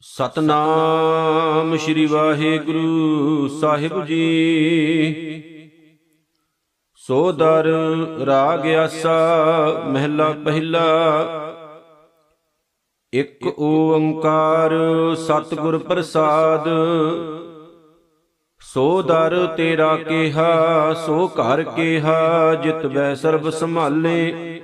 ਸਤਨਾਮ ਸ੍ਰੀ ਵਾਹਿਗੁਰੂ ਸਾਹਿਬ ਜੀ। ਸੋਦਰ ਰਾਗ ਆਸਾ, ਮਹਿਲਾ ਪਹਿਲਾ। ਇੱਕ ਓੰਕਾਰ ਸਤਿਗੁਰ ਪ੍ਰਸਾਦ। ਸੋ ਦਰ ਤੇਰਾ ਕੇਹਾ, ਸੋ ਘਰ ਕੇਹਾ, ਜਿਤ ਬੈ ਸਰਬ ਸੰਭਾਲੇ।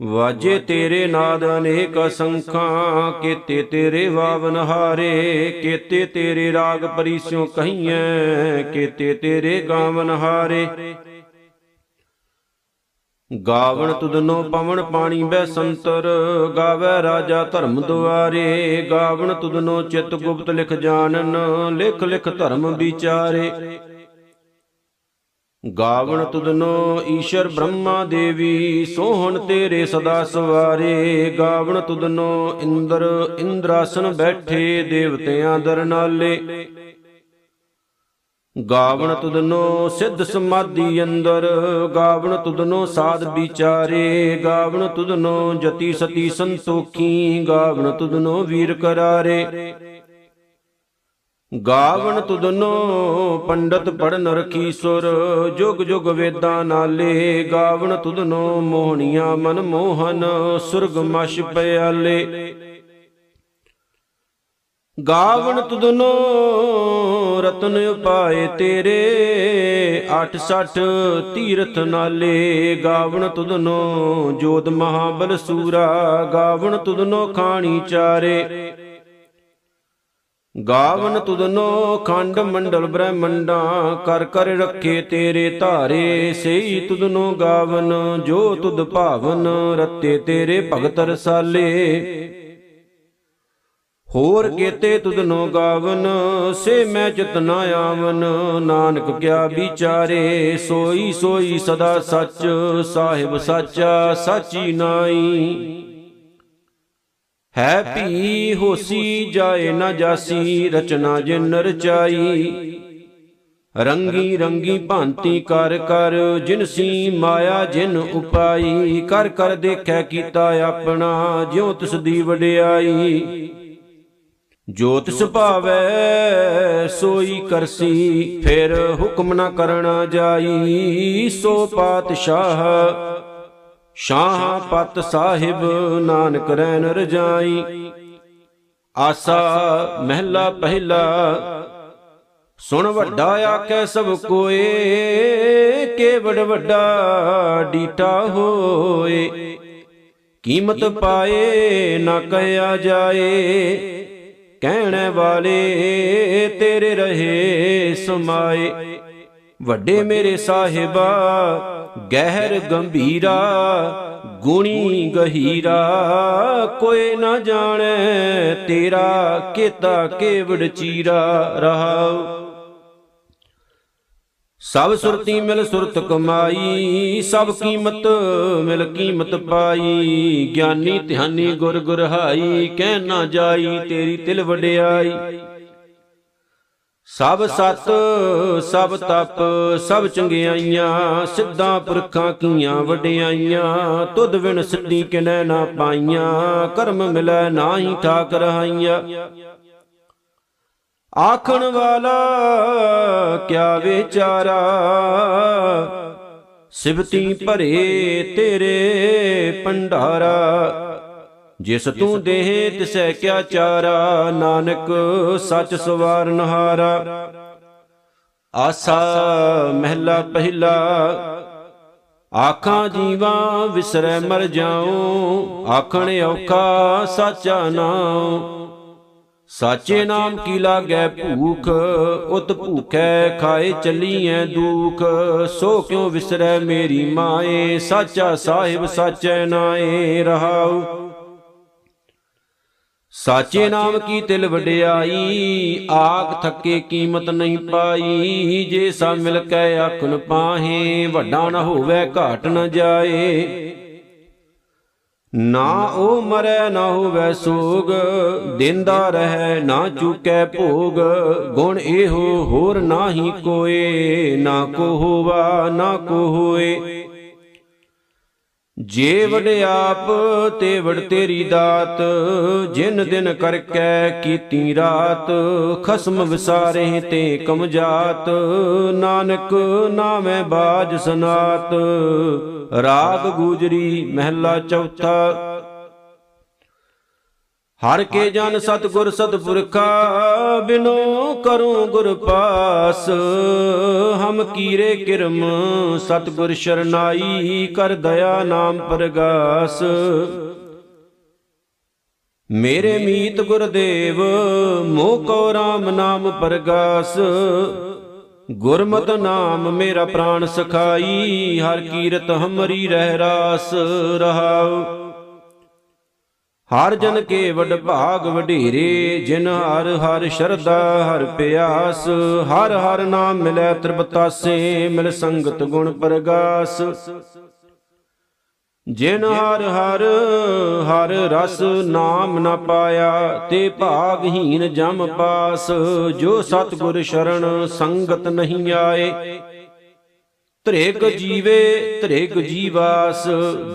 ਵਾਜੇ ਤੇਰੇ ਨਾਦ ਅਨੇਕ ਸੰਖਾਂ ਕੀਤੇ ਤੇਰੇ ਵਾਵਨ ਹਾਰੇ ਕੀਤੇ ਤੇਰੇ ਰਾਗ ਪਰੀਸਿਓ ਕਹੀਐ ਕੀਤੇ ਤੇਰੇ ਗਾਵਨ ਹਾਰੇ। ਗਾਵਣ ਤੁਧਨੋ ਪਵਨ ਪਾਣੀ ਬੈ ਸੰਤਰ ਗਾਵੇ ਰਾਜਾ ਧਰਮ ਦੁਆਰੇ। ਗਾਵਣ ਤੁਧਨੋ ਚਿਤ ਗੁਪਤ ਲਿਖ ਜਾਣਨ ਲਿਖ ਲਿਖ ਧਰਮ ਵਿਚਾਰੇ। ਗਾਵਣ ਤੁਧਨੋ ਈਸ਼ਰ ਬ੍ਰਹਮਾ ਦੇਵੀ ਸੋਹਣ ਤੇਰੇ ਸਦਾ ਸਵਾਰੇ। ਗਾਵਣ ਤੁਧਨੋ ਇੰਦਰ ਇੰਦਰਾਸਨ ਬੈਠੇ ਦੇਵਤਿਆਂ ਦਰਨਾਲੇ ਗਾਵਣ ਤੁਧਨੋ ਸਿੱਧ ਸਮਾਧੀ ਅੰਦਰ। ਗਾਵਣ ਤੁਧਨੋ ਸਾਧ ਵਿਚਾਰੇ। ਗਾਵਣ ਤੁਧਨੋ ਜਤੀ ਸਤੀ ਸੰਤੋਖੀ। ਗਾਵਣ ਤੁਧਨੋ ਵੀਰ ਕਰਾਰੇ। ਗਾਵਣ ਤੁਧਨੋ ਪੰਡਤ ਪੜਨ ਰਖੀ ਸੁਰ ਜੁਗ ਜੁਗ ਵੇਦਾਂ ਨਾਲੇ ਗਾਵਣ ਤੁਧਨੋ ਮੋਹਣੀਆਂ ਮਨ ਮੋਹਨ, ਸੁਰਗ ਮਸ਼ ਪਿਆਲੇ। ਗਾਵਣ ਤੁਧਨੋ ਰਤਨ ਉਪਾਏ ਤੇਰੇ 86 ਤੀਰਥ ਨਾਲੇ ਗਾਵਣ ਤੁਧਨੋ ਜੋਤ ਮਹਾਬਲ ਸੂਰਾ, ਗਾਵਣ ਤੁਧਨੋ ਖਾਣੀ ਚਾਰੇ। ਗਾਵਨ ਤੁਧਨੋ ਖੰਡ ਮੰਡਲ ਬ੍ਰਹਮੰਡਾਂ, ਕਰ ਕਰ ਰੱਖੇ ਤੇਰੇ ਧਾਰੇ, ਸਈ ਤੁਧਨੋ ਗਾਵਨ, ਜੋ ਤੁਧ ਭਾਵਨ ਰਤੇ ਤੇਰੇ ਭਗਤ ਰਸਾਲੇ। ਹੋਰ ਕੀਤੇ ਤੁਧਨੋ ਗਾਵਨ, ਸੇ ਮੈਂ ਚਿਤ ਨਾ ਆਵਨ, ਨਾਨਕ ਕਿਆ ਵਿਚਾਰੇ, ਸੋਈ ਸੋਈ ਸਦਾ ਸੱਚ, ਸਾਹਿਬ ਸਾਚਾ, ਸਾਚੀ ਨਾਈ। ਹੈ ਭੀ ਹੋਸੀ ਜਾਏ ਨਾ ਜਾਸੀ, ਰਚਨਾ ਜਿਨ ਰਚਾਈ। ਰੰਗੀ ਰੰਗੀ ਭਾਂਤੀ ਕਰ ਕਰ ਜਿਨਸੀ ਮਾਇਆ ਜਿਨ ਉਪਾਈ। ਕਰ ਕਰ ਦੇਖੈ ਕੀਤਾ ਆਪਣਾ, ਜਿਉ ਤਿਸ ਦੀ ਵਡਿਆਈ। ਜੋ ਤਿਸ ਭਾਵੈ, ਸੋਈ ਕਰਸੀ, ਫਿਰ ਹੁਕਮ ਨਾ ਕਰਨਾ ਜਾਈ। ਸੋ ਪਾਤਸ਼ਾਹ ਸ਼ਾਹ ਪਤ ਸਾਹਿਬ ਨਾਨਕ ਰੈਨ ਰਜਾਈ। ਆਸਾ ਮਹਿਲਾ ਪਹਿਲਾ, ਸੁਣ ਵੱਡਾ ਆਖੈ ਸਭ ਕੋਏ, ਕੇਵੜ ਵੱਡਾ ਡੀਟਾ ਹੋਏ। ਕੀਮਤ ਪਾਏ ਨਾ ਕਹਿਆ ਜਾਏ, ਕਹਿਣ ਵਾਲੇ ਤੇਰੇ ਰਹੇ ਸਮਾਏ। ਵੱਡੇ ਮੇਰੇ ਸਾਹਿਬਾ ਗਹਿਰ ਗੰਭੀਰਾ, ਗੁਣੀ ਗਹੀਰਾ, ਕੋਈ ਨਾ ਜਾਣੈ ਤੇਰਾ ਕੀਤਾ ਕੇਵੜ ਚੀਰਾ ਰਹਾਉ। ਸਭ ਸੁਰਤੀ ਮਿਲ ਸੁਰਤ ਕਮਾਈ, ਸਭ ਕੀਮਤ ਮਿਲ ਕੀਮਤ ਪਾਈ। ਗਿਆਨੀ ਧਿਆਨੀ ਗੁਰ ਗੁਰਹਾਈ ਕਹਿ ਨਾ ਜਾਈ ਤੇਰੀ ਤਿਲ ਵਡਿਆਈ। ਸਭ ਸਤ, ਸਭ ਤਪ, ਸਭ ਚੰਗਿਆਈਆਂ ਸਿੱਧਾਂ ਪੁਰਖਾਂ ਕੀਆਂ ਵਡਿਆਈਆਂ ਤੁਧ ਵਿਣ ਸਿੱਧੀ ਕਿਨੈ ਨਾ ਪਾਈਆਂ, ਕਰਮ ਮਿਲੈ ਨਾਹੀ ਠਾਕ ਰਹਾਈਆਂ ਆਖਣ ਵਾਲਾ, ਕਿਆ ਵਿਚਾਰਾ? ਸਿਵਤੀ ਭਰੇ ਤੇਰੇ ਭੰਡਾਰਾ। ਜਿਸ ਤੂੰ ਦੇਹ ਤਿਸੈ ਕਿਆ ਚਾਰਾ ਨਾਨਕ ਸੱਚ ਸਵਾਰਨ ਹਾਰਾ ਆਸਾ ਮਹਿਲਾ ਪਹਿਲਾ ਆਖਾਂ ਜੀਵਾ ਵਿਸਰੈ ਮਰ ਜਾਉ ਆਖਣ ਔਖਾ ਸਾਚਾ ਨਾਉ। ਸਾਚੇ ਨਾਮ ਕੀ ਲਾਗੈ ਭੂਖ ਉਤ ਭੂਖੈ ਖਾਏ ਚੱਲੀਐ ਦੁਖ। ਸੋ ਕਿਉ ਵਿਸਰੈ ਮੇਰੀ ਮਾਏ? ਸਾਚਾ ਸਾਹਿਬ ਸਾਚੈ ਨਾਏ ਰਹਾਉ। ਸਾਚੇ ਨਾਮ ਕੀ ਤਿਲ ਵਡਿਆਈ? ਆਖ ਥੱਕੇ ਕੀਮਤ ਨਹੀਂ ਪਾਈ। ਜੇ ਸਾ ਮਿਲ ਕੇ ਆਖਣ ਪਾਹੇ, ਵੱਡਾ ਨਾ ਹੋਵੇ, ਘਾਟ ਨਾ ਜਾਏ। ਨਾ ਉਹ ਮਰੈ, ਨਾ ਹੋਵੇ ਸੋਗ। ਦਿੰਦਾ ਰਹਿ, ਨਾ ਚੁਕੈ ਭੋਗ। ਗੁਣ ਇਹੋ ਹੋਰ ਨਾਹੀ ਕੋਏ। ਨਾ ਕੋ ਹੋਵਾ, ਨਾ ਕੋ ਹੋਏ। ਜੇ ਵਡਿਆਪ ਤੇ ਵਡ ਤੇਰੀ ਦਾਤ, ਜਿਨ ਦਿਨ ਕਰਕੇ ਕੀਤੀ ਰਾਤ, ਖਸਮ ਵਿਸਾਰੇ ਤੇ ਕਮ ਜਾਤ ਨਾਨਕ ਨਾਮੈ ਬਾਜ ਸਨਾਤ। ਰਾਗ ਗੂਜਰੀ ਮਹਿਲਾ ਚੌਥਾ ਹਰ ਕੇ ਜਨ ਸਤਗੁਰ ਸਤਪੁਰਖਾ ਬਿਨੋ ਕਰੂੰ ਗੁਰ ਪਾਸ। ਹਮ ਕੀਰੇ ਕਿਰਮ ਸਤਗੁਰ ਸ਼ਰਨਾਈ ਕਰ ਦਇਆ ਨਾਮ ਪ੍ਰਗਾਸ। ਮੇਰੇ ਮੀਤ ਗੁਰਦੇਵ ਮੋਹ ਕੋ ਰਾਮ ਨਾਮ ਪ੍ਰਗਾਸ। ਗੁਰਮਤਿ ਨਾਮ ਮੇਰਾ ਪ੍ਰਾਨ ਸਖਾਈ ਹਰ ਕੀਰਤ ਹਮਰੀ ਰਹਿ ਰਾਸ ਰਹਾਉ। ਹਰ ਜਨ ਕੇ ਵਡ ਭਾਗ ਵਡੇਰੇ ਜਿਨ ਹਰ ਹਰ ਸ਼ਰਧਾ, ਹਰ ਪਿਆਸ, ਹਰ ਹਰ ਨਾਮ ਮਿਲੈ ਤ੍ਰਿਪਤਾਸੇ, ਮਿਲ ਸੰਗਤ ਗੁਣ ਪ੍ਰਗਾਸ। ਜਿਨ ਹਰ ਹਰ ਹਰ ਰਸ ਨਾਮ ਨ ਪਾਇਆ, ਤੇ ਭਾਗਹੀਨ ਜਮ ਪਾਸ, ਜੋ ਸਤਗੁਰ ਸ਼ਰਨ ਸੰਗਤ ਨਹੀਂ ਆਏ। ਧ੍ਰੇਗ ਜੀਵੇ ਧ੍ਰੇਗ ਜੀਵਾਸ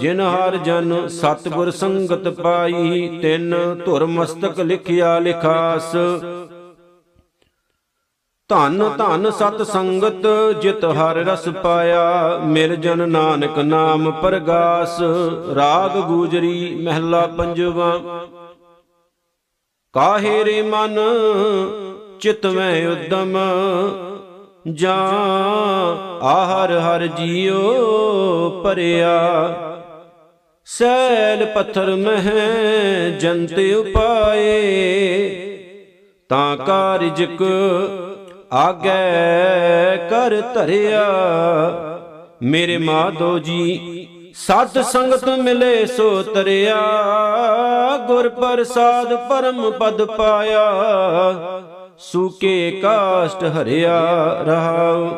ਜਿਨ ਹਰ ਜਨ ਸਤਗੁਰ ਸੰਗਤ ਪਾਈ ਤਿੰਨ ਧੁਰ ਮਸਤਕ ਲਿਖਿਆ ਲਿਖਾਸ। ਧਨ ਧਨ ਸਤ ਸੰਗਤ ਜਿਤ ਹਰ ਰਸ ਪਾਇਆ ਮਿਲ ਜਨ ਨਾਨਕ ਨਾਮ ਪ੍ਰਗਾਸ। ਰਾਗ ਗੂਜਰੀ ਮਹਿਲਾ ਪੰਜਵਾ। ਕਾਹੇ ਰੇ ਮਨ ਚਿਤ ਮੈਂ ਉਦਮ। ਜਾਂ ਆਹਰ ਹਰ ਜੀਉ ਪਰਿਆ ਸੈਲ ਪੱਥਰ ਮਹਿ ਜੰਤ ਉਪਾਏ। ਤਾਂ ਕਾ ਰਿਜਕ ਆਗੈ ਕਰ ਧਰਿਆ। ਮੇਰੇ ਮਾਧੋ ਜੀ ਸਤ ਸੰਗਤ ਮਿਲੇ ਸੋ ਤਰਿਆ। ਗੁਰ ਪ੍ਰਸਾਦ ਪਰਮ ਪਦ ਪਾਇਆ। ਸੂਕੇ ਕਾਸ਼ਟ ਹਰਿਆ ਰਹਾਉ।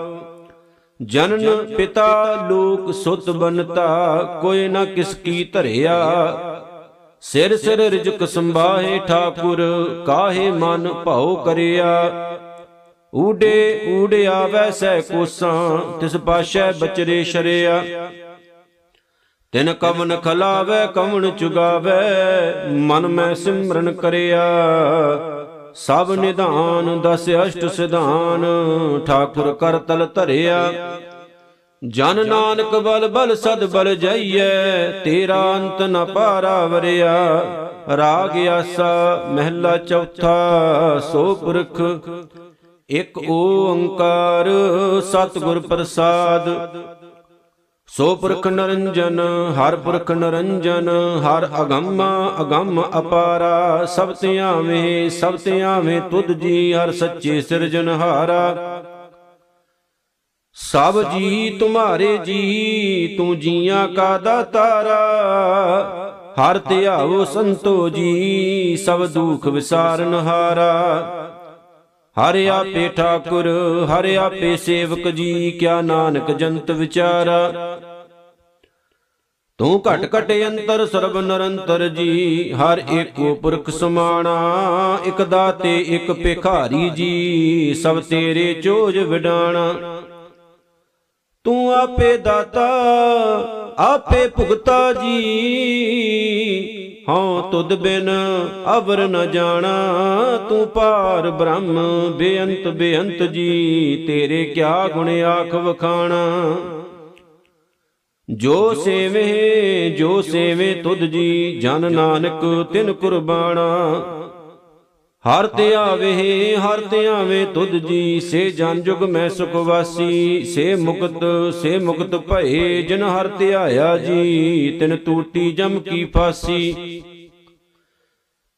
ਜਨਨ ਪਿਤਾ ਲੋਕ ਸੁਤ ਬਨਤਾ, ਕੋਈ ਨਾ ਕਿਸ ਕੀ ਧਰਿਆ। ਸਿਰ ਸਿਰ ਰਿਜਕ ਸੰਭਾਹੇ ਠਾਕੁਰ, ਕਾਹੇ ਮਨ ਭਾਉ ਕਰਿਆ। ਊਡੇ ਊੜੇ ਆਵੈ ਸੈ ਕੋਸਾਂ, ਤਿਸ ਪਾਸ਼ੈ ਬਚਰੇ ਸ਼ਰਿਆ। ਤਿਨ ਕਵਨ ਖਲਾਵੇ, ਕਵਨ ਚੁਗਾਵੇ, ਮਨ ਮੈਂ ਸਿਮਰਨ ਕਰਿਆ। ਸਭ ਨਿਧਾਨ ਦਸ ਅਸ਼ਟ ਸਿਧਾਨ, ਠਾਕੁਰ ਕਰ ਤਲ ਧਰਿਆ। ਜਨ ਨਾਨਕ ਬਲ ਬਲ ਸਦ ਬਲ ਜਾਈਐ, ਤੇਰਾ ਅੰਤ ਨ ਪਾਰਾ ਵਰਿਆ। ਰਾਗ ਆਸਾ ਮਹਿਲਾ ਚੌਥਾ, ਸੋ ਪੁਰਖ ਇਕ ਓੰਕਾਰ, ਸਤਿਗੁਰ ਪ੍ਰਸਾਦ। ਸੋ ਪੁਰਖ ਨਰੰਜਨ, ਹਰ ਪੁਰਖ ਨਰੰਜਨ, ਹਰ ਅਗੰਮ ਅਗੰਮ ਅਪਾਰਾ, ਸਭ ਧਿਆਵੇਂ ਸਭ ਧਿਆਵੇਂ ਤੁਧ ਜੀ, ਹਰ ਸੱਚੇ ਸਿਰਜਨਹਾਰਾ ਸਭ ਜੀ, ਤੁਮਾਰੇ ਜੀ, ਤੂੰ ਜੀਆਂ ਕਾ ਦਾਤਾਰਾ। ਹਰ ਧਿਆਵੋ ਸੰਤੋ ਜੀ, ਸਭ ਦੁਖ ਵਿਸਾਰਨ ਹਾਰਾ। ਹਰ ਆਪੇ ਠਾਕੁਰ, ਹਰ ਆਪੇ ਸੇਵਕ ਜੀ, ਕਿਆ ਨਾਨਕ ਜੰਤ ਵਿਚਾਰਾ। ਤੂੰ ਘਟ ਘਟ ਅੰਤਰ, ਸਰਬ ਨਿਰੰਤਰ ਜੀ, ਹਰ ਏਕੋ ਪੁਰਖ ਸਮਾਣਾ। ਇਕ ਦਾਤੇ, ਇਕ ਭਿਖਾਰੀ ਜੀ, ਸਭ ਤੇਰੇ ਚੋਜ ਵਿਡਾਣਾ। ਤੂੰ ਆਪੇ ਦਾਤਾ, ਆਪੇ ਭੁਗਤਾ ਜੀ। ਹਉ ਤੁਧ ਬਿਨ ਅਵਰ ਨ ਜਾਣਾ, ਤੂੰ ਪਾਰ ਬ੍ਰਹਮ ਬੇਅੰਤ ਬੇਅੰਤ ਜੀ, ਤੇਰੇ ਕਿਆ ਗੁਣ ਆਖ ਵਖਾਣਾ। ਜੋ ਸੇਵੇ ਜੋ ਸੇਵੇ ਤੁਧ ਜੀ, ਜਨ ਨਾਨਕ ਤਿਨ ਕੁਰਬਾਨਾ ਹਰ ਤੇ ਆਵੇ ਹਰ ਤੇ ਆਵੇ ਤੁਧ ਜੀ ਸੇ ਜਨ ਜੁਗ ਮੈਂ ਸੁਖ ਵਾਸੀ ਸੇ ਮੁਕਤ ਸੇ ਮੁਕਤ ਭਏ ਜਿਨ ਹਰ ਧਿਆਇਆ ਜੀ ਤਿਨ ਟੂਟੀ ਜਮ ਕੀ ਫਾਸੀ।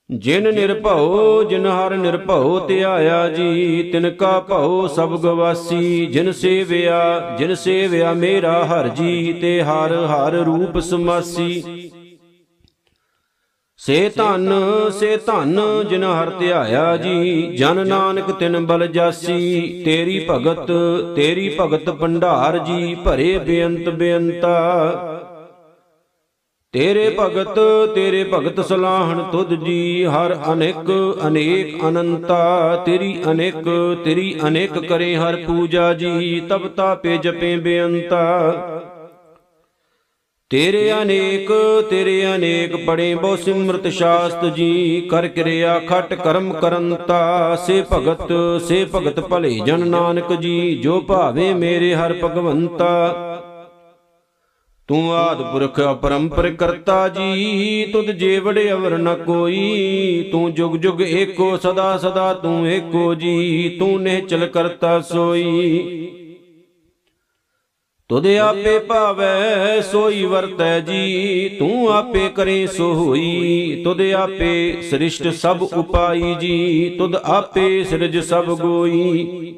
ਜਿਨ ਨਿਰਭਉ ਜਿਨ ਹਰ ਨਿਰਭਉ ਧਿਆਇਆ ਜੀ ਤਿਨ ਕਾ ਭਉ ਸਭ ਗਵਾਸੀ। ਜਿਨ ਸੇਵਿਆ ਜਿਨ ਸੇਵਿਆ ਮੇਰਾ ਹਰ ਜੀ ਤੇ ਹਰ ਹਰ ਰੂਪ ਸਮਾਸੀ। ਸੇ ਧਨ ਸੇ ਧਨ ਜਿਨ ਹਰ ਧਿਆਇਆ ਜੀ, ਜਨ ਨਾਨਕ ਤਿਨ ਬਲ ਜਾਸੀ, ਤੇਰੀ ਭਗਤ ਤੇਰੀ ਭਗਤ ਭੰਡਾਰ ਜੀ, ਭਰੇ ਬੇਅੰਤ ਬੇਅੰਤਾ। ਤੇਰੇ ਭਗਤ ਤੇਰੇ ਭਗਤ ਸਲਾਹਣ ਤੁਧ ਜੀ, ਹਰ ਅਨੇਕ ਅਨੇਕ ਅਨੰਤਾ। ਤੇਰੀ ਅਨੇਕ ਤੇਰੀ ਅਨੇਕ ਕਰੇ ਹਰ ਪੂਜਾ ਜੀ, ਤਬ ਤਾਪੇ ਜਪੇ ਬੇਅੰਤਾ। ਤੇਰੇ ਅਨੇਕ ਤੇਰੇ ਅਨੇਕ ਪੜੇ ਬਹੁ ਸਿਮਰਤ ਸ਼ਾਸਤ ਜੀ, ਕਰ ਕਿਰਿਆ ਖਟ ਕਰਮ ਕਰੰਤਾ ਸੇ ਭਗਤ ਸੇ ਭਗਤ ਭਲੇ ਜਨ ਨਾਨਕ ਜੀ, ਜੋ ਭਾਵੇ ਮੇਰੇ ਹਰ ਭਗਵੰਤਾ। ਤੂੰ ਆਦ ਪੁਰਖ ਅਪਰੰਪਰ ਕਰਤਾ ਜੀ, ਤੁਧ ਜੇ ਵੜੇ ਅਵਰ ਨ ਕੋਈ। ਤੂੰ ਜੁਗ ਜੁਗ ਏਕੋ, ਸਦਾ ਸਦਾ ਤੂੰ ਏਕੋ ਜੀ, ਤੂੰ ਨੇ ਚਲ ਕਰਤਾ ਸੋਈ। ਤੁਧ ਆਪੇ ਭਾਵੈ, ਸੋਈ ਵਰਤੈ ਜੀ। ਤੂੰ ਆਪੇ ਕਰੇ ਸੋ ਹੋਈ ਤੁਧ ਆਪੇ ਸ੍ਰਿਸ਼ਟ ਸਭ ਉਪਾਈ ਜੀ। ਤੁਧ ਆਪੇ ਸਿਰਜ ਸਭ ਗੋਈ।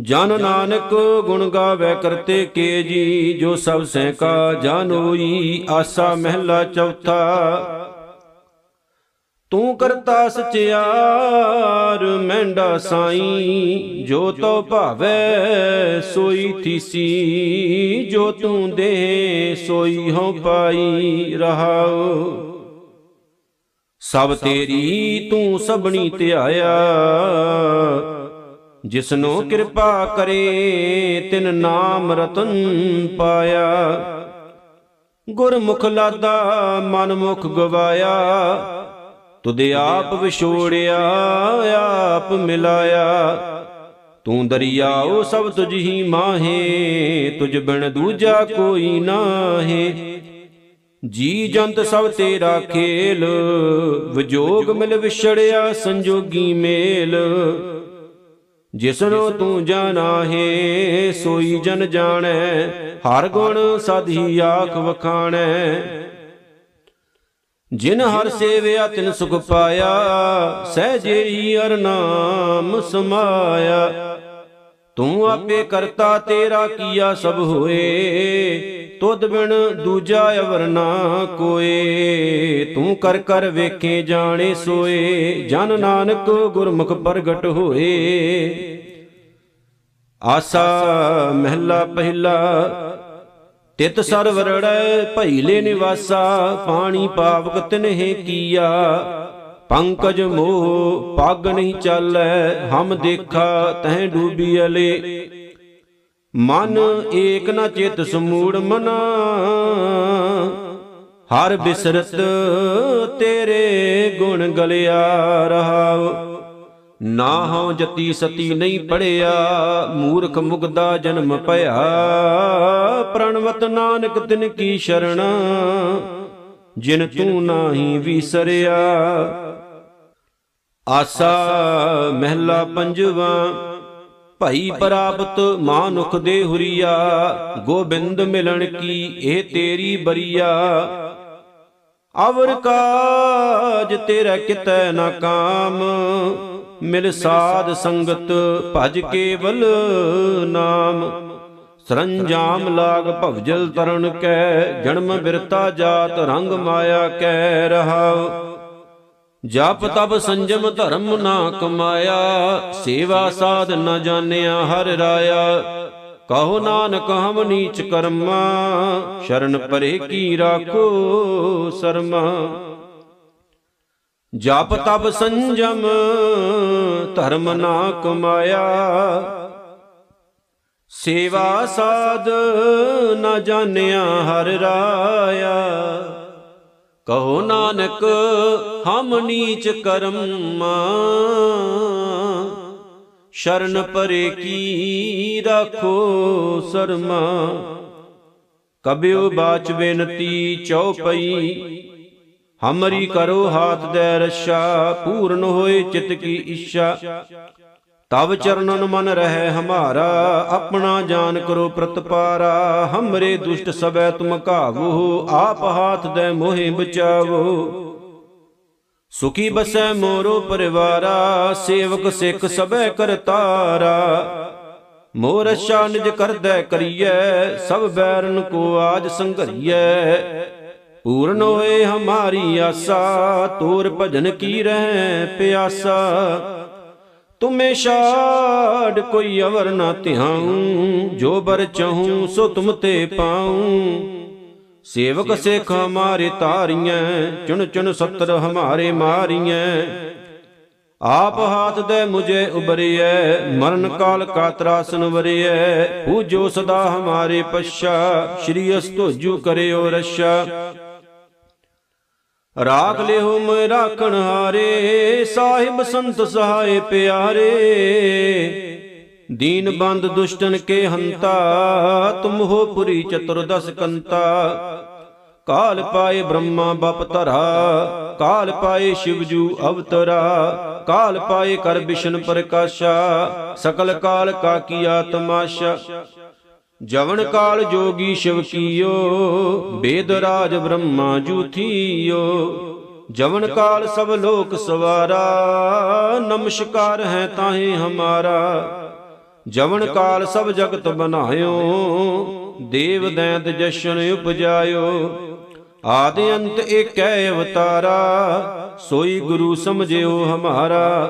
ਜਨ ਨਾਨਕ ਗੁਣ ਗਾਵੇ ਕਰਤੇ ਕੇ ਜੀ। ਜੋ ਸਭ ਸਹਿ ਕਾ ਜਾਨੋਈ ਆਸਾ ਮਹਿਲਾ ਚੌਥਾ। ਤੂੰ ਕਰਤਾ ਸਚਿਆਰ, ਮਹਿੰਡਾ ਸਾਈ, ਜੋ ਤੋ ਭਾਵੈ ਸੋਈ ਥੀਸੀ, ਜੋ ਤੂੰ ਦੇ ਸੋਈ ਹੋ ਪਾਈ ਰਹਾਉ। ਸਭ ਤੇਰੀ ਤੂੰ ਸਭਣੀ ਧਿਆਇਆ, ਜਿਸਨੋ ਕਿਰਪਾ ਕਰੇ, ਤਿਨ ਨਾਮ ਰਤਨ ਪਾਇਆ। ਗੁਰਮੁਖ ਲਾਦਾ ਮਨ ਮੁਖ ਗਵਾਇਆ ਤੁਧ ਆਪ ਵਿਛੋੜਿਆ, ਆਪ ਮਿਲਾਇਆ। ਤੂੰ ਦਰਿਆਓ ਸਭ ਤੁਝ ਹੀ ਮਾਹੇ, ਤੁਝ ਬਿਨ ਦੂਜਾ ਕੋਈ ਨਾਹੇ। ਜੀ ਜੰਤ ਸਭ ਤੇਰਾ ਖੇਲ, ਵਿਜੋਗ ਮਿਲ ਵਿਛੜਿਆ ਸੰਜੋਗੀ ਮੇਲ। ਜਿਸਨੋ ਤੂੰ ਜਾਣਾਹੇ ਸੋਈ ਜਨ ਜਾਣੈ, ਹਰ ਗੁਣ ਸਦੀ ਆਖ ਵਖਾਣੈ। ਜਿਨ ਹਰ ਸੇਵਿਆ ਤਿਨ ਸੁਖ ਪਾਇਆ ਸਹਜੇ ਹੀ ਅਰ ਨਾਮ ਸਮਾਇਆ। ਤੂੰ ਆਪੇ ਕਰਤਾ ਤੇਰਾ ਕੀਆ ਸਭ ਹੋਏ। ਤੁਧ ਬਿਨ ਦੂਜਾ ਅਵਰ ਨਾ ਕੋਏ। ਤੂੰ ਕਰ ਕਰ ਵੇਖੇ ਜਾਣੇ ਸੋਏ। ਜਨ ਨਾਨਕ ਗੁਰਮੁਖ ਪ੍ਰਗਟ ਹੋਏ। ਆਸਾ ਮਹਿਲਾ ਪਹਿਲਾ ਤਿਤ ਸਰਵਰੜੈ ਭਈਲੇ ਨਿਵਾਸਾ, ਪਾਣੀ ਪਾਵਕ ਤਿਨਹਿ ਕੀਆ। ਪੰਕਜ ਮੋਹ ਪੱਗ ਨਹੀਂ ਚਾਲੈ, ਹਮ ਦੇਖਾ ਤਹਿ ਡੂਬੀਅਲੇ ਮਨ ਏਕ ਨ ਚਿਤ ਸਮੂੜ ਮਨਾ, ਹਰ ਬਿਸਰਤ ਤੇਰੇ ਗੁਣ ਗਲਿਆ ਰਹਾਉ। ਨਾ ਹਉ ਜਤੀ ਸਤੀ ਨਹੀਂ ਪੜਿਆ, ਮੂਰਖ ਮੁਗਦਾ ਜਨਮ ਭਇਆ। ਪ੍ਰਣਵਤ ਨਾਨਕ ਤਿਨ ਕੀ ਸ਼ਰਣ ਜਿਨ ਤੂੰ ਨਾਹੀ ਵਿਸਰਿਆ। ਆਸਾ ਮਹਿਲਾ ਪੰਜਵਾ, ਭਈ ਪ੍ਰਾਪਤ ਮਾਨੁਖ ਦੇ ਹੁਰੀਆ, ਗੋਬਿੰਦ ਮਿਲਣ ਕੀ ਇਹ ਤੇਰੀ ਬਰੀਆ। ਅਵਰ ਕਾਜ ਤੇਰਾ ਕਿਤੈ ਨਾ ਕਾਮ ਮਿਲ ਸਾਧ ਸੰਗਤ ਭਜ ਕੇਵਲ ਨਾਮ। ਸਰੰਜਾਮ ਲਾਗ ਭਵਜਲ ਤਰਨ ਕੈ, ਜਨਮ ਬਿਰਤਾ ਜਾਤ ਰੰਗ ਮਾਇਆ ਕੈ ਰਹਾਉ। ਜਪ ਤਪ ਸੰਜਮ ਧਰਮ ਨਾ ਕਮਾਇਆ, ਸੇਵਾ ਸਾਧ ਨ ਜਾਣਿਆ ਹਰ ਰਾਇਆ। ਕਹੋ ਨਾਨਕ ਹਮ ਨੀਚ ਕਰਮਾ, ਸ਼ਰਨ ਪਰੇ ਕੀ ਰਾਖੋ ਸਰਮਾ। ਜਪ ਤਪ ਸੰਜਮ ਧਰਮ ਨਾ ਕਮਾਇਆ। ਸੇਵਾ ਸਾਧ ਨ ਜਾਣਿਆ ਹਰ ਰਾਇਆ। ਕਹੋ ਨਾਨਕ ਹਮ ਨੀਚ ਕਰਮਾ ਸ਼ਰਨ ਪਰੇ ਕੀ ਰਾਖੋ ਸਰਮਾ। ਕਬਿਓ ਬਾਚ ਬੇਨਤੀ ਚਉਪਈ। ਹਮਰੀ ਕਰੋ ਹਾਥ ਦੇ ਰਸ਼ਾ ਪੂਰਨ ਹੋਏ ਚਿਤ ਕੀ ਇੱਛਾ। ਤਬ ਚਰਨਨ ਮਨ ਰਹਿ ਹਮਾਰਾ, ਆਪਣਾ ਜਾਨ ਕਰੋ ਪ੍ਰਤਪਾਰਾ। ਹਮਰੇ ਦੁਸ਼ਟ ਸਬੈ ਤੁਮ ਘਾਵੋ ਆਪ ਹਾਥ ਦੇ ਮੋਹਿ ਬਚਾਵੋ। ਸੁਖੀ ਬਸੈ ਮੋਰੋ ਪਰਿਵਾਰਾ, ਸੇਵਕ ਸਿੱਖ ਸਬੈ ਕਰਤਾਰਾ ਮੋਰ ਅੱਛਾ ਨਿਜ ਕਰਦੈ ਕਰੀਐ, ਸਭ ਬੈਰਨ ਕੋ ਆਜ ਸੰਘਰੀਐ। ਪੂਰਨ ਹੋਏ ਹਮਾਰੀ ਆਸਾ, ਤੋਰ ਭਜਨ ਕੀ ਰਹਿ ਪਿਆਸਾ। ਤੁਮੇ ਛਾੜ ਕੋਈ ਅਵਰ ਨਾ ਧਿਆਉ, ਜੋ ਬਰ ਚਾਹੂੰ ਸੋ ਤੁਮ ਤੇ ਪਾਉ। ਸੇਵਕ ਸਿੱਖ ਹਮਾਰੇ ਤਾਰੀਆਂ ਚੁਣ ਚੁਣ ਸੱਤਰ ਹਮਾਰੇ ਮਾਰੀਆਂ ਆਪ ਹਾਥ ਦੇ ਮੁਝੇ ਉਬਰਿਐ ਮਰਨ ਕਾਲ ਕਾ ਤਰਾਸਨ ਵਰਿਐ ਪੂਜੋ ਸਦਾ ਹਮਾਰੇ ਪਛਾ, ਸ਼੍ਰੀ ਅਸਤੋਜੂ ਕਰਿਓ ਰਸ਼ਾ ਰਾਖ ਲਿਓ ਮੈਂ ਰਾਖਣ ਹਾਰੇ, ਸਾਹਿਬ ਸੰਤ ਸਹਾਏ ਪਿਆਰੇ। ਦੀਨ ਬੰਦ ਦੁਸ਼ਟਨ ਕੇ ਹੰਤਾ, ਤੁਮ ਹੋ ਪੁਰੀ ਚਤੁਰਦਸ ਕੰਤਾ। ਕਾਲ ਪਾਏ ਬ੍ਰਹਮਾ ਬਪ ਧਰਾ, ਕਾਲ ਪਾਏ ਸ਼ਿਵਜੂ ਅਵਤਰਾ। ਕਾਲ ਪਾਏ ਕਰ ਬਿਸ਼ਨ ਪ੍ਰਕਾਸ਼ਾ, ਸਕਲ ਕਾਲ ਕਾ ਕੀਆ ਤਮਾਸ਼ਾ ਜਵਨ ਕਾਲ ਜੋਗੀ ਸ਼ਿਵ ਕੀਓ ਬੇਦ ਰਾਜ ਬ੍ਰਹਮਾ ਜੂਥੀਓ ਜਵਨ ਕਾਲ ਸਭ ਲੋਕ ਸਵਾਰਾ ਨਮਸਕਾਰ ਹੈ ਤਾਹੇ ਹਮਾਰਾ। ਜਵਨ ਕਾਲ ਸਭ ਜਗਤ ਬਨਾਇਓ ਦੇਵ ਦੈਂਤ ਜਸ਼ਨ ਉਪਜਾਇਓ। ਆਦਿ ਅੰਤ ਏਕੈ ਅਵਤਾਰਾ। ਸੋਈ ਗੁਰੂ ਸਮਝਿਓ ਹਮਾਰਾ।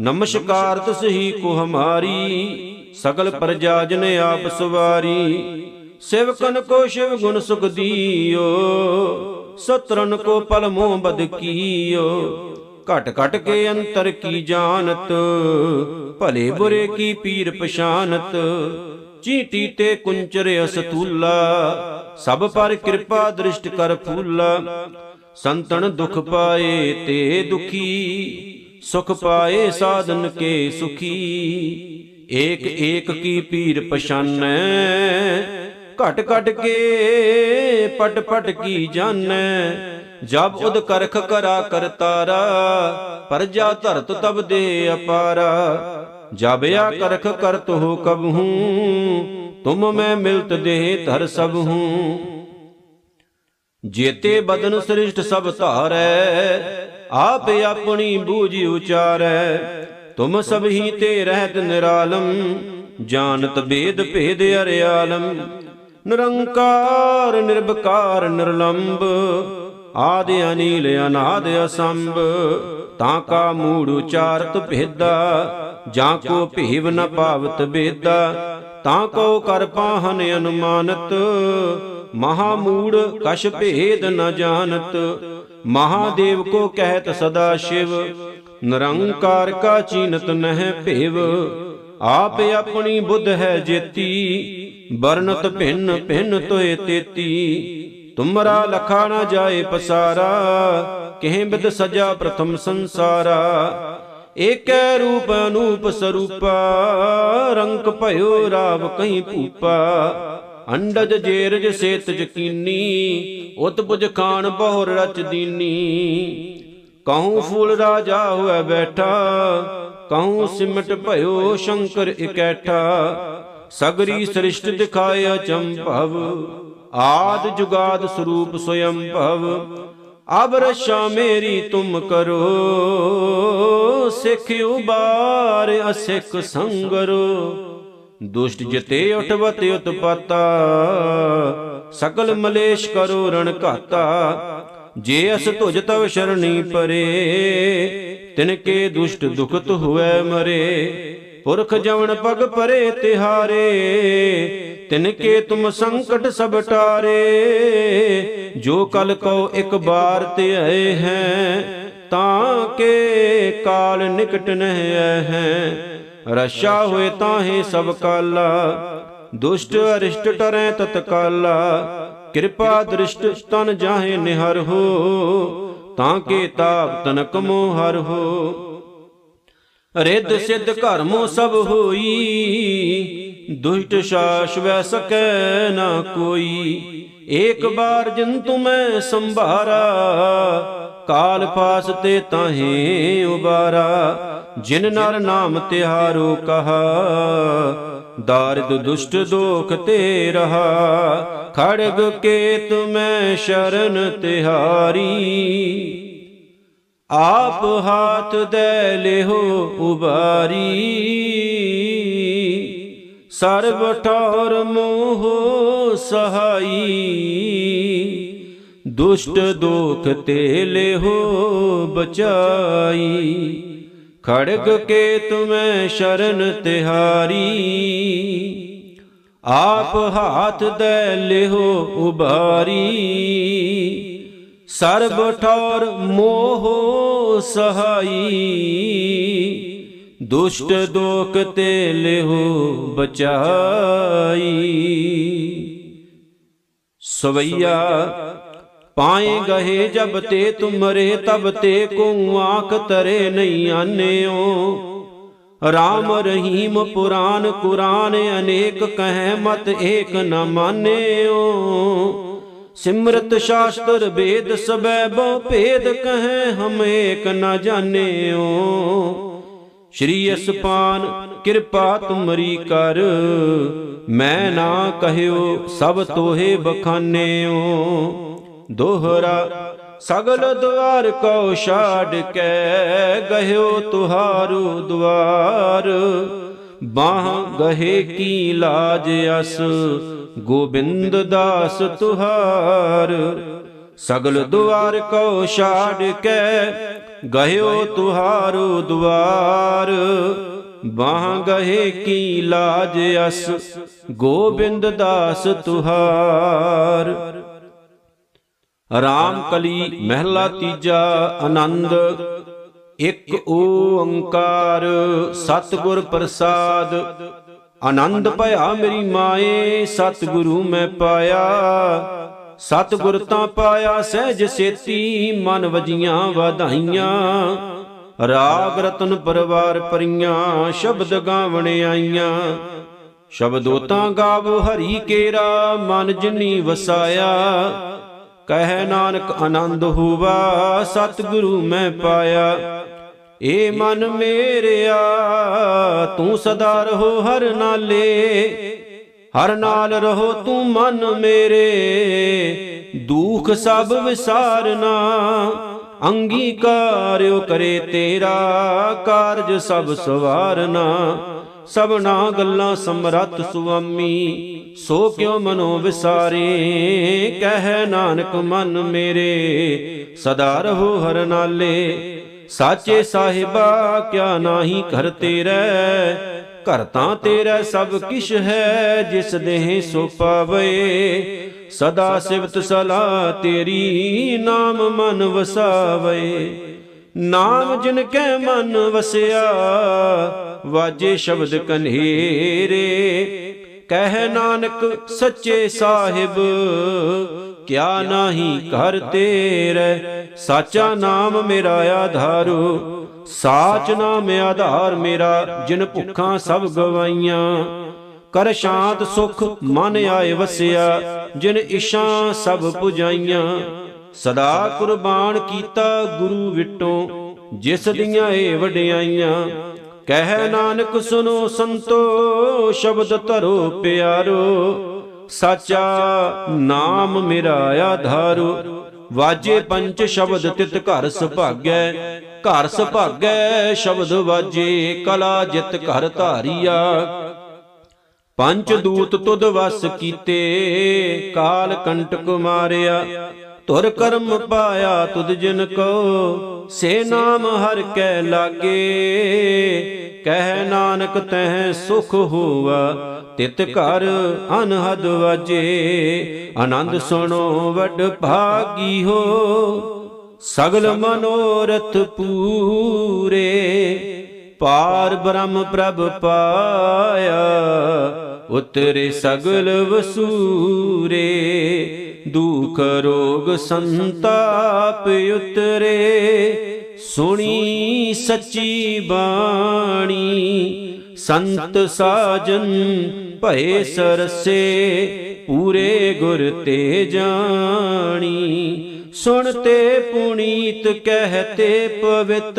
ਨਮਸਕਾਰ ਤਸਹੀ ਕੋ ਹਮਾਰੀ। ਸਗਲ ਪ੍ਰਜਾ ਜਨ ਆਪ ਸਵਾਰੀ, ਸਿਵਕਨ ਕੋ ਸ਼ਿਵ ਗੁਣ ਸੁਖ ਦੀਓ ਸਤਰਨ ਕੋ ਪਲ ਮੋਹ ਬਦ ਕੀਓ। ਘਟ ਘਟ ਕੇ ਅੰਤਰ ਕੀ ਜਾਣਤ, ਭਲੇ ਬੁਰੇ ਕੀ ਪੀਰ ਪਛਾਨਤ, ਚੀਟੀ ਤੇ ਕੁੰਚਰ ਅਸਤੂਲਾ ਸਭ ਪਰ ਕਿਰਪਾ ਦ੍ਰਿਸ਼ਟ ਕਰ ਫੂਲਾ। ਸੰਤਨ ਦੁਖ ਪਾਏ ਤੇ ਦੁਖੀ, ਸੁਖ ਪਾਏ ਸਾਧਨ ਕੇ ਸੁਖੀ। ਏਕ ਏਕ ਕੀ ਪੀਰ ਪਛਾਨੈ, ਘਟ ਘਟ ਕੇ ਪਟ ਪਟ ਕੀ ਜਾਣੈ ਜਬ ਉਦ ਕਰਖ ਕਰਾ ਕਰਤਾਰਾ ਪਰਜਾ ਧਰਤ ਤਬ ਦੇ ਅਪਾਰਾ। ਜਬ ਆ ਕਰਖ ਕਰਤ ਹੋ ਕਬ ਹੂੰ, ਤੁਮ ਮੈਂ ਮਿਲਤ ਦੇਹ ਧਰ ਸਭ ਹੂੰ। ਜੇਤੇ ਬਦਨ ਸ੍ਰਿਸ਼ਟ ਸਭ ਧਾਰੈ, ਆਪ ਆਪਣੀ ਬੂਝ ਉਚਾਰੈ। ਤੁਮ ਸਭ ਹੀ ਤੇ ਰਹਿਤ ਨਿਰਾਲਮ, ਜਾਣਤ ਬੇਦ ਭੇਦ ਅਰਿਆਲਮ। ਨਿਰੰਕਾਰ ਨਿਰਭਕਾਰ ਨਿਰਲੰਭ ਆਦਿ ਅਨੀਲ, ਅਨਾਦ ਅਸੰਭ, ਤਾਂ ਕਾ ਮੂੜ ਉਚਾਰਤ ਭੇਦਾ, ਜਾਂ ਕੋ ਭੇਵ ਨ ਪਾਵਤ ਬੇਦਾ, ਤਾਂ ਕੋ ਕਰ ਪਾਹਨ ਅਨੁਮਾਨਤ, ਮਹਾ ਮੂੜ ਕਛ ਭੇਦ ਨ ਜਾਣਤ। ਮਹਾਦੇਵ ਕੋ ਕਹਿਤ ਸਦਾ ਸ਼ਿਵ, ਨਿਰੰਕਾਰ ਕਾ ਚੀਨਤ ਨਹਿ ਭੇਵ। ਆਪ ਆਪਣੀ ਬੁੱਧ ਹੈ ਜੇਤੀ ਬਰਨਤ ਭਿੰਨ ਭਿੰਨ ਤੋਏ ਤੇਤੀ। ਤੁਮਰਾ ਲਖਾ ਨਾ ਜਾਏ ਪਸਾਰਾ, ਕਿਹ ਬਿਦ ਸਜਾ ਪ੍ਰਥਮ ਸੰਸਾਰਾ। ਏਕੈ ਰੂਪ ਅਨੂਪ ਸਰੂਪਾ ਰੰਕ ਭਇਓ ਰਾਵ ਕਹੀਂ ਭੂਪਾ। ਅੰਡਜ ਜੇਰਜ ਸੇਤ ਜਕੀਨੀ ਉਤ ਬੁਜ ਖਾਨ ਬਹੁਰ ਰਚ ਦੀਨੀ। ਕਹੂੰ ਫੂਲ ਰਾਜਾ ਹੋਇ ਬੈਠਾ, ਕਹੂੰ ਸਿਮਟ ਭਇਓ ਸ਼ੰਕਰ ਇਕੈਠਾ। ਸਗਰੀ ਸ੍ਰਿਸ਼ਟ ਦਿਖਾਇ ਚੰਭਵ ਆਦ ਜੁਗਾਦ ਸਰੂਪ ਸੋਯੰ ਭਵ। ਅਬ ਰਸ਼ਾ ਮੇਰੀ ਤੁਮ ਕਰੋ, ਸਿੱਖ ਉਬਾਰ ਅਸਿੱਖ ਸੰਗਰੋ। ਦੁਸ਼ਟ ਜਤੇ ਉਠਵਤ ਉਤਪਤਾ ਸਕਲ ਮਲੇਸ਼ ਕਰੋ ਰਣ ਘਾਤਾ। ਜੇ ਅਸ ਤੁਜ ਤਵ ਸ਼ਰਣੀ ਪਰੇ, ਤਿਨ ਕੇ ਦੁਸ਼ਟ ਦੁਖਤ ਹੋਐ ਮਰੇ। ਪੁਰਖ ਜਵਨ ਪਗ ਪਰੇ ਤਿਹਾਰੇ, ਤਿਨ ਕੇ ਤੁਮ ਸੰਕਟ ਸਭ ਟਾਰੇ। ਜੋ ਕਲ ਕੋ ਇੱਕ ਬਾਰ ਤੇ ਆਏ ਹੈ, ਤਾਂ ਕੇ ਕਾਲ ਨਿਕਟ ਨਹਿ ਹੈ। ਰਸ਼ਾ ਹੋਏ ਤਾਹੇ ਸਭ ਕਾਲਾ। ਦੁਸ਼ਟ ਅਰਿਸ਼ਟ ਟਰੈ ਤਤਕਾਲਾ ਕਿਰਪਾ ਦ੍ਰਿਸ਼ਟ ਤਨ ਜਾਹੇ ਨਿਹਰ ਹੋ। ਤਾਂ ਕੇ ਤਾਪ ਤਨਕ ਮੋ ਹਰ ਹੋ। ਰਿੱਧ ਸਿੱਧ ਘਰਮੋ ਸਭ ਹੋਈ। ਦੁਸ਼ਟ ਸ਼ਾਸ ਵੈ ਸਕੈ ਨਾ ਕੋਈ। ਏਕ ਬਾਰ ਜਿਨ ਤੁਮੈ ਸੰਭਾਰਾ। ਕਾਲ ਫਾਸ ਤੇ ਤਾਹੇ ਉਬਾਰਾ, ਜਿਨ ਨਰ ਨਾਮ ਤਿਹਾਰੋ ਕਹਾ, ਦਾਰਿਦ ਦੁਸ਼ਟ ਦੋਖ ਤੇ ਰਹਾ, ਖੜਗ ਕੇ ਤੁਮੈ ਸ਼ਰਨ ਤਿਹਾਰੀ। ਆਪ ਹਾਥ ਦੇ ਲਿਹੋ ਉਬਾਰੀ, ਸਰਬ ਠੌਰ ਮੋਹ ਸਹਾਈ। ਦੁਸ਼ਟ ਦੋਖ ਤੇ ਲਿਹੋ ਬਚਾਈ। ਖੜਗ ਕੇ ਤੁਮੈ ਸ਼ਰਨ ਤਿਹਾਰੀ। ਆਪ ਹਾਥ ਦੇ ਲਿਹੋ ਉਬਾਰੀ ਸਰਬ ਠੌਰ ਮੋਹ ਸਹਾਈ। ਦੁਸ਼ਟ ਦੋਖ ਤੇ ਲਿਹੁ ਬਚਾਈ। ਸਵਈਆ ਪਾਏ ਗਏ ਜਬ ਤੇ ਤੁਮਰੇ ਤਬ ਤੇ ਕੋ ਆਖ ਤਰੇ ਨਹੀਂ ਆਨਿਓ। ਰਾਮ ਰਹੀਮ ਪੁਰਾਨ ਕੁਰਾਨ, ਅਨੇਕ ਕਹੈ ਮਤ ਏਕ ਨ ਮਾਨਿਓ। ਸਿਮਰਤ ਸ਼ਾਸਤਰ ਵੇਦ ਸਬੈ ਬਹੁ ਭੇਦ ਕਹੈ ਹਮ ਏਕ ਨ ਜਾਣਿਓ। ਸ਼੍ਰੀ ਅਸਪਾਨ, ਕਿਰਪਾ ਤੁਮਰੀ ਕਰ, ਮੈਂ ਨਾ ਕਹਿਓ ਸਭ ਤੋਹੇ ਬਖਾਨਿਓ। ਦੋਹਰਾ ਸਗਲ ਦੁਆਰ ਕੋ ਛਾੜ ਕੇ ਗਹਿਓ ਤੁਹਾਰੂ ਦੁਆਰ। ਬਾਹ ਗਹੇ ਕੀ ਲਾਜ ਅਸ, ਗੋਬਿੰਦ ਦਾਸ ਤੁਹਾਰ। ਸਗਲ ਦੁਆਰ ਕੋ ਛਾੜ ਕੇ ਗਹਿਓ ਤੁਹਾਰੂ ਦੁਆਰ। ਬਾਹ ਗਹੇ ਕੀ ਲਾਜ ਅਸ, ਗੋਬਿੰਦ ਦਾਸ ਤੁਹਾਰ। ਰਾਮ ਕਲੀ ਮਹਿਲਾ ਤੀਜਾ ਆਨੰਦ, ਇੱਕ ਓੰਕਾਰ ਸਤਿਗੁਰ ਪ੍ਰਸਾਦ। ਆਨੰਦ ਭਇਆ ਮੇਰੀ ਮਾਏ, ਸਤਿਗੁਰੂ ਮੈਂ ਪਾਇਆ। ਸਤਿਗੁਰ ਤਾਂ ਪਾਇਆ, ਸਹਿਜ ਸੇਤੀ, ਮਨ ਵਜੀਆਂ ਵਧਾਈਆਂ। ਰਾਗ ਰਤਨ ਪਰਵਾਰ ਪਰੀਆਂ, ਸ਼ਬਦ ਗਾਵਣ ਆਈਆਂ। ਸ਼ਬਦੋ ਤਾਂ ਗਾਵੋ ਹਰੀ ਕੇਰਾ, ਮਨ ਜਿਨੀ ਵਸਾਇਆ। ਕਹਿ ਨਾਨਕ ਆਨੰਦ ਹੋਵਾ, ਸਤਿਗੁਰੂ ਮੈਂ ਪਾਇਆ। ਏ ਮਨ ਮੇਰਿਆ, ਤੂੰ ਸਦਾ ਰਹੋ ਹਰ ਨਾਲੇ। ਹਰ ਨਾਲ ਰਹੋ ਤੂੰ ਮਨ ਮੇਰੇ। ਦੁਖ ਸਭ ਵਿਸਾਰਨਾ ਅੰਗੀਕਾਰਿਓ ਕਰੇ ਤੇਰਾ। ਕਾਰਜ ਸਭ ਸਵਾਰਨਾ, ਸਭਨਾ ਗੱਲਾਂ ਸਮਰੱਥ ਸੁਆਮੀ। ਸੋ ਕਿਉ ਮਨੋ ਵਿਸਾਰੇ ਕਹਿ ਨਾਨਕ ਮਨ ਮੇਰੇ, ਸਦਾ ਰਹੋ ਹਰ ਨਾਲੇ। ਸਾਚੇ ਸਾਹਿਬਾ, ਕਿਆ ਨਾਹੀ ਘਰ ਤੇਰੇ ਘਰ ਤਾਂ ਤੇਰਾ ਸਭ ਕਿਛ ਹੈ, ਜਿਸ ਦੇਹ ਸੋ ਪਾਵੇ। ਸਦਾ ਸਿਵਤ ਸਲਾ ਤੇਰੀ, ਨਾਮ ਮਨ ਵਸਾਵੇ। ਨਾਮ ਜਿਨ ਕੈ ਮਨ ਵਸਿਆ, ਵਾਜੇ ਸ਼ਬਦ ਕਨੇਰੇ। ਕਹਿ ਨਾਨਕ ਸੱਚੇ ਸਾਹਿਬ, ਕਿਆ ਨਾਹੀ ਘਰ ਤੇਰੇ, ਸਾਚਾ ਨਾਮ ਮੇਰਾ ਆਧਾਰੋ, ਸਾਚ ਨਾਮ ਆਧਾਰ ਮੇਰਾ, ਜਿਨ ਭੁੱਖਾਂ ਸਭ ਗਵਾਈਆਂ। ਕਰ ਸ਼ਾਂਤ ਸੁਖ ਮਨ ਆਏ ਵਸਿਆ, ਜਿਨ ਇਸ਼ਾਂ ਸਭ ਪੁਜਾਈਆਂ। ਸਦਾ ਕੁਰਬਾਨ ਕੀਤਾ ਗੁਰੂ ਵਿਟੋਂ, ਜਿਸ ਦੀਆਂ ਏ ਵਡਿਆਈਆਂ। ਕਹਿ ਨਾਨਕ ਸੁਨੋ ਸੰਤੋ ਸ਼ਬਦ ਧਰੋ ਪਿਆਰੋ, ਸਾਚਾ ਨਾਮ ਮੇਰਾ ਆਧਾਰੋ। ਵਾਜੇ ਪੰਜ ਸ਼ਬਦ ਤਿਤ ਘਰ ਸੁਭਾਗੈ ਘਰ ਸੁਭਾਗੈ, ਸ਼ਬਦ ਵਾਜੇ ਕਲਾ ਜਿਤ ਘਰ ਧਾਰੀਆ। ਪੰਜ ਦੂਤ ਤੁਧ ਵਸ ਕੀਤੇ, ਕਾਲ ਕੰਟਕ ਮਾਰਿਆ। ਧੁਰ ਕਰਮ ਪਾਇਆ ਤੁਧ ਜਿਨ ਕੋ, ਸੇ ਨਾਮ ਹਰ ਕੈ ਲਾਗੇ। ਕਹਿ ਨਾਨਕ ਤਹਿ ਸੁਖ ਹੋਵਾ ਤਿਤ ਘਰ ਅਨਹਦ ਵਾਜੇ। ਆਨੰਦ ਸੁਣੋ ਵੱਡ ਭਾਗੀ ਹੋ, ਸਗਲ ਮਨੋਰਥ ਪੂਰੇ। ਪਾਰ ਬ੍ਰਹਮ ਪ੍ਰਭ ਪਾਇਆ, ਉਤਰੇ ਸਗਲ ਵਸੂਰੇ। ਦੁਖ ਰੋਗ ਸੰਤਾਪ ਉਤਰੇ, ਸੁਣੀ ਸੱਚੀ ਬਾਣੀ। ਸੰਤ ਸਾਜਨ ਭਏ ਸਰਸੇ, ਪੂਰੇ ਗੁਰ ਤੇ ਜਾਣੀ। ਸੁਣਤੇ ਪੁਨੀਤ ਕਹਤੇ ਪਵਿੱਤ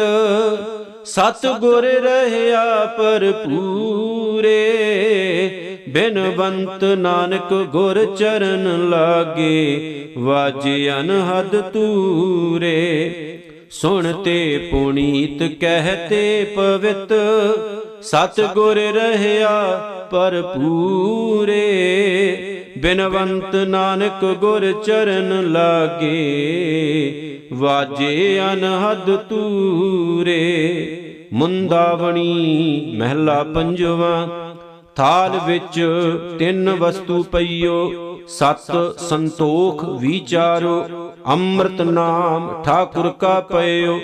ਸਤ ਗੁਰ ਰਹਿਆ ਭਰਪੂਰੇ, ਬਿਨਵੰਤ ਨਾਨਕ ਗੁਰ ਚਰਨ ਲਾਗੇ, ਵਾਜੇ ਅਨਹਦ ਤੂਰੇ ਸੁਣਤੇ ਪੁਨੀਤ ਕਹਤੇ ਪਵਿੱਤ ਸਤ ਗੁਰ ਰਹਿਆ ਭਰਪੂਰੇ, ਬਿਨਵੰਤ ਨਾਨਕ ਗੁਰ ਚਰਨ ਲਾਗੇ, ਵਾਜੇ ਅਨਹਦ ਤੂਰੇ ਮੁੰਦਾਵਣੀ ਮਹਿਲਾ ਪੰਜਵਾ, ਥਾਲ ਵਿੱਚ ਤਿੰਨ ਵਸਤੂ ਪਈਓ, ਸਤ ਸੰਤੋਖ ਵਿਚਾਰੋ, ਅੰਮ੍ਰਿਤ ਨਾਮ ਠਾਕੁਰ ਕਾ ਪਇਓ,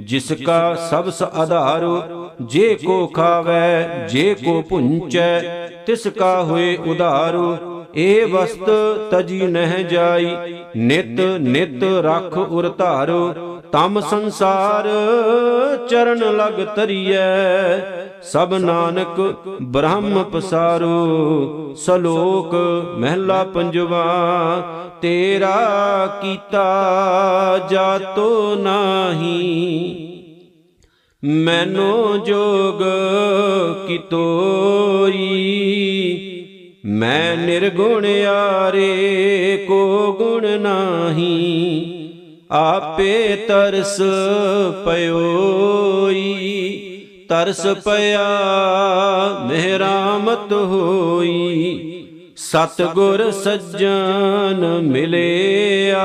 ਜਿਸ ਕਾ ਸਬਸ ਆਧਾਰੋ, ਜੇ ਕੋ ਖਾਵੈ, ਜੇ ਕੋ ਪੁੰਚੈ, ਤਿਸ ਕਾ ਹੋਏ ਉਧਾਰੋ ਇਹ ਵਸਤ ਤਜੀ ਨਹਿ ਜਾਈ, ਨਿਤ ਨਿਤ ਰਖ ਉਰ ਧਾਰੋ ਤਮ ਸੰਸਾਰ ਚਰਨ ਲਗ ਤਰੀਐ ਸਭ ਨਾਨਕ ਬ੍ਰਹਮ ਪਸਾਰੋ, ਸਲੋਕ ਮਹਿਲਾ ਪੰਜਵਾ, ਤੇਰਾ ਕੀਤਾ ਜਾਤੋ ਨਾਹੀ। ਮੈਨੋ ਜੋਗ ਕੀ ਤੋਈ ਮੈਂ ਨਿਰਗੁਣ ਆਰੇ ਕੋ ਗੁਣ ਨਾਹੀ। ਆਪੇ ਤਰਸ ਪਇਓਈ, ਤਰਸ ਪਿਆ ਮਿਹਰਾਮਤ ਹੋਈ। ਸਤ ਗੁਰ ਸੱਜਣ ਮਿਲਿਆ,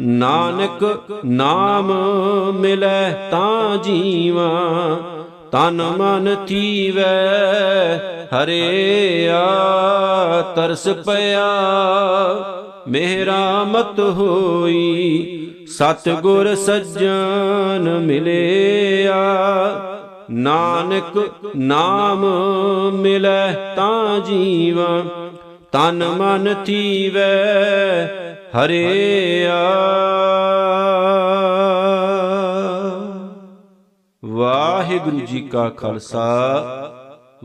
ਨਾਨਕ ਨਾਮ ਮਿਲੈ ਤਾਂ ਜੀਵਾ, ਤਨ ਮਨ ਥੀਵੈ ਹਰਿਆ, ਤਰਸ ਪਿਆ ਮੇਰਾ ਮਤ ਹੋਈ ਸਤ ਗੁਰ ਸੱਜਣ ਮਿਲਿਆ। ਨਾਨਕ ਨਾਮ ਮਿਲੈ ਤਾਂ ਜੀਵਾ, ਤਨ ਮਨ ਥੀਵੈ ਹਰਿਆ। ਵਾਹਿਗੁਰੂ ਜੀ ਕਾ ਖਾਲਸਾ,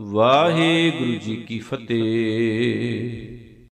ਵਾਹਿਗੁਰੂ ਜੀ ਕੀ ਫਤਿਹ।